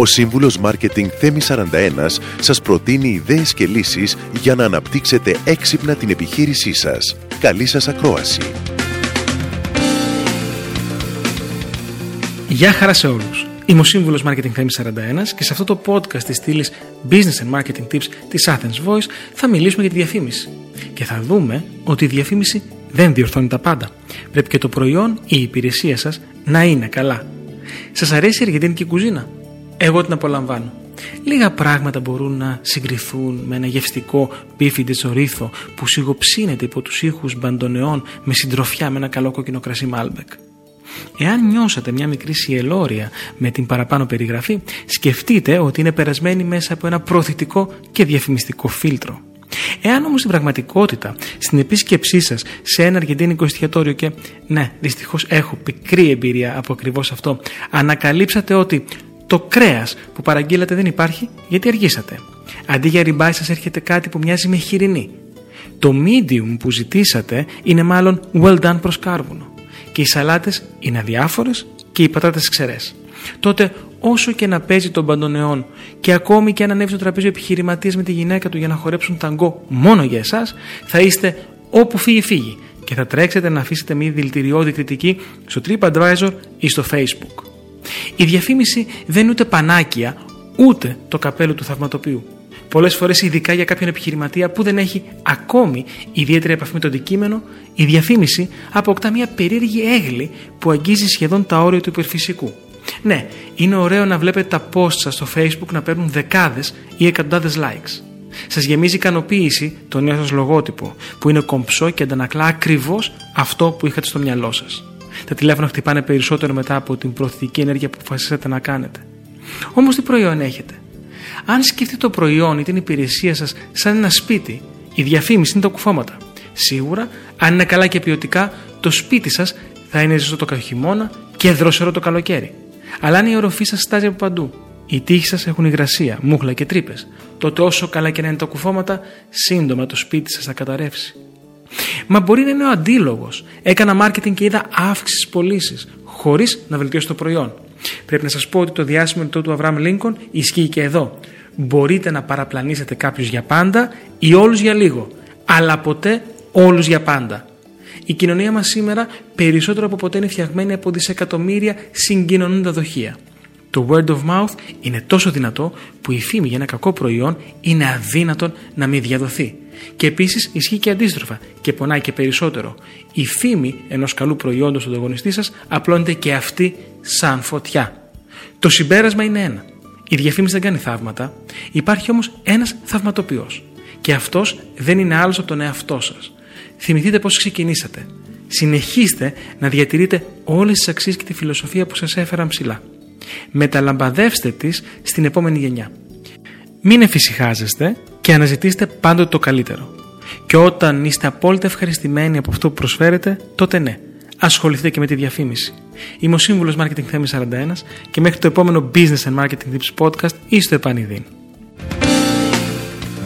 Ο σύμβουλος Μάρκετινγκ Θέμη 41 σας προτείνει ιδέες και λύσεις για να αναπτύξετε έξυπνα την επιχείρησή σας. Καλή σας ακρόαση. Γεια χαρά σε όλους. Είμαι ο σύμβουλος Marketing Θέμη 41 και σε αυτό το podcast της στήλης Business and Marketing Tips της Athens Voice θα μιλήσουμε για τη διαφήμιση. Και θα δούμε ότι η διαφήμιση δεν διορθώνει τα πάντα. Πρέπει και το προϊόν ή η υπηρεσία σας να είναι καλά. Σας αρέσει η αργεντίνικη κουζίνα; Εγώ την απολαμβάνω. Λίγα πράγματα μπορούν να συγκριθούν με ένα γευστικό μπίφι τσορίθο που σιγοψύνεται υπό τους ήχους μπαντονεών με συντροφιά με ένα καλό κόκκινο κρασί Malbec. Εάν νιώσατε μια μικρή σιελόρια με την παραπάνω περιγραφή, σκεφτείτε ότι είναι περασμένη μέσα από ένα προθυτικό και διαφημιστικό φίλτρο. Εάν όμως στην πραγματικότητα, στην επίσκεψή σας σε ένα αργεντίνικο εστιατόριο και ναι, δυστυχώς έχω πικρή εμπειρία από ακριβώς αυτό, ανακαλύψατε ότι το κρέας που παραγγείλατε δεν υπάρχει γιατί αργήσατε. Αντί για ριμπάι σας έρχεται κάτι που μοιάζει με χοιρινή. Το medium που ζητήσατε είναι μάλλον well done προς κάρβουνο και οι σαλάτες είναι αδιάφορες και οι πατάτες ξερές. Τότε όσο και να παίζει τον παντονεόν και ακόμη και αν ανέβει στο τραπέζι ο επιχειρηματίας με τη γυναίκα του για να χορέψουν ταγκό μόνο για εσάς, θα είστε όπου φύγει φύγει και θα τρέξετε να αφήσετε μια δηλητηριώδη κριτική στο TripAdvisor ή στο Facebook. Η διαφήμιση δεν είναι ούτε πανάκια, ούτε το καπέλο του θαυματοποιού. Πολλές φορές, ειδικά για κάποιον επιχειρηματία που δεν έχει ακόμη ιδιαίτερη επαφή με το αντικείμενο, η διαφήμιση αποκτά μια περίεργη έγλη που αγγίζει σχεδόν τα όρια του υπερφυσικού. Ναι, είναι ωραίο να βλέπετε τα posts σας στο facebook να παίρνουν δεκάδες ή εκατοντάδες likes. Σας γεμίζει ικανοποίηση το νέο σας λογότυπο που είναι κομψό και αντανακλά ακριβώς αυτό που είχατε στο μυαλό σας. Τα τηλέφωνα χτυπάνε περισσότερο μετά από την προωθητική ενέργεια που αποφασίσατε να κάνετε. Όμως τι προϊόν έχετε; Αν σκεφτείτε το προϊόν ή την υπηρεσία σας σαν ένα σπίτι, η διαφήμιση είναι τα κουφώματα. Σίγουρα, αν είναι καλά και ποιοτικά, το σπίτι σας θα είναι ζεστό το χειμώνα και δροσερό το καλοκαίρι. Αλλά αν η οροφή σας στάζει από παντού, οι τείχοι σας έχουν υγρασία, μούχλα και τρύπες, τότε όσο καλά και να είναι τα κουφώματα, σύντομα το σπίτι σας θα καταρρεύσει. Μα μπορεί να είναι ο αντίλογος. Έκανα marketing και είδα αύξηση στις πωλήσεις, χωρίς να βελτιώσει το προϊόν. Πρέπει να σας πω ότι το διάσημο λεπτό του Αβραάμ Λίνκον ισχύει και εδώ. Μπορείτε να παραπλανήσετε κάποιους για πάντα ή όλους για λίγο, αλλά ποτέ όλους για πάντα. Η κοινωνία μας σήμερα περισσότερο από ποτέ είναι φτιαγμένη από δισεκατομμύρια συγκοινωνούντα δοχεία. Το word of mouth είναι τόσο δυνατό που η φήμη για ένα κακό προϊόν είναι αδύνατον να μην διαδοθεί. Και επίσης ισχύει και αντίστροφα και πονάει και περισσότερο. Η φήμη ενός καλού προϊόντος στον ανταγωνιστή σας απλώνεται και αυτή σαν φωτιά. Το συμπέρασμα είναι ένα. Η διαφήμιση δεν κάνει θαύματα, υπάρχει όμως ένας θαυματοποιός. Και αυτός δεν είναι άλλος από τον εαυτό σας. Θυμηθείτε πώς ξεκινήσατε. Συνεχίστε να διατηρείτε όλες τις αξίες και τη φιλοσοφία που σας έφεραν ψηλά. Μεταλαμπαδεύστε τις στην επόμενη γενιά. Μην εφησυχάζεστε και αναζητήστε πάντοτε το καλύτερο. Και όταν είστε απόλυτα ευχαριστημένοι από αυτό που προσφέρετε, τότε ναι, ασχοληθείτε και με τη διαφήμιση. Είμαι ο σύμβουλος Marketing Θέμης 41 και μέχρι το επόμενο Business and Marketing Tips Podcast είστε επανειδήν.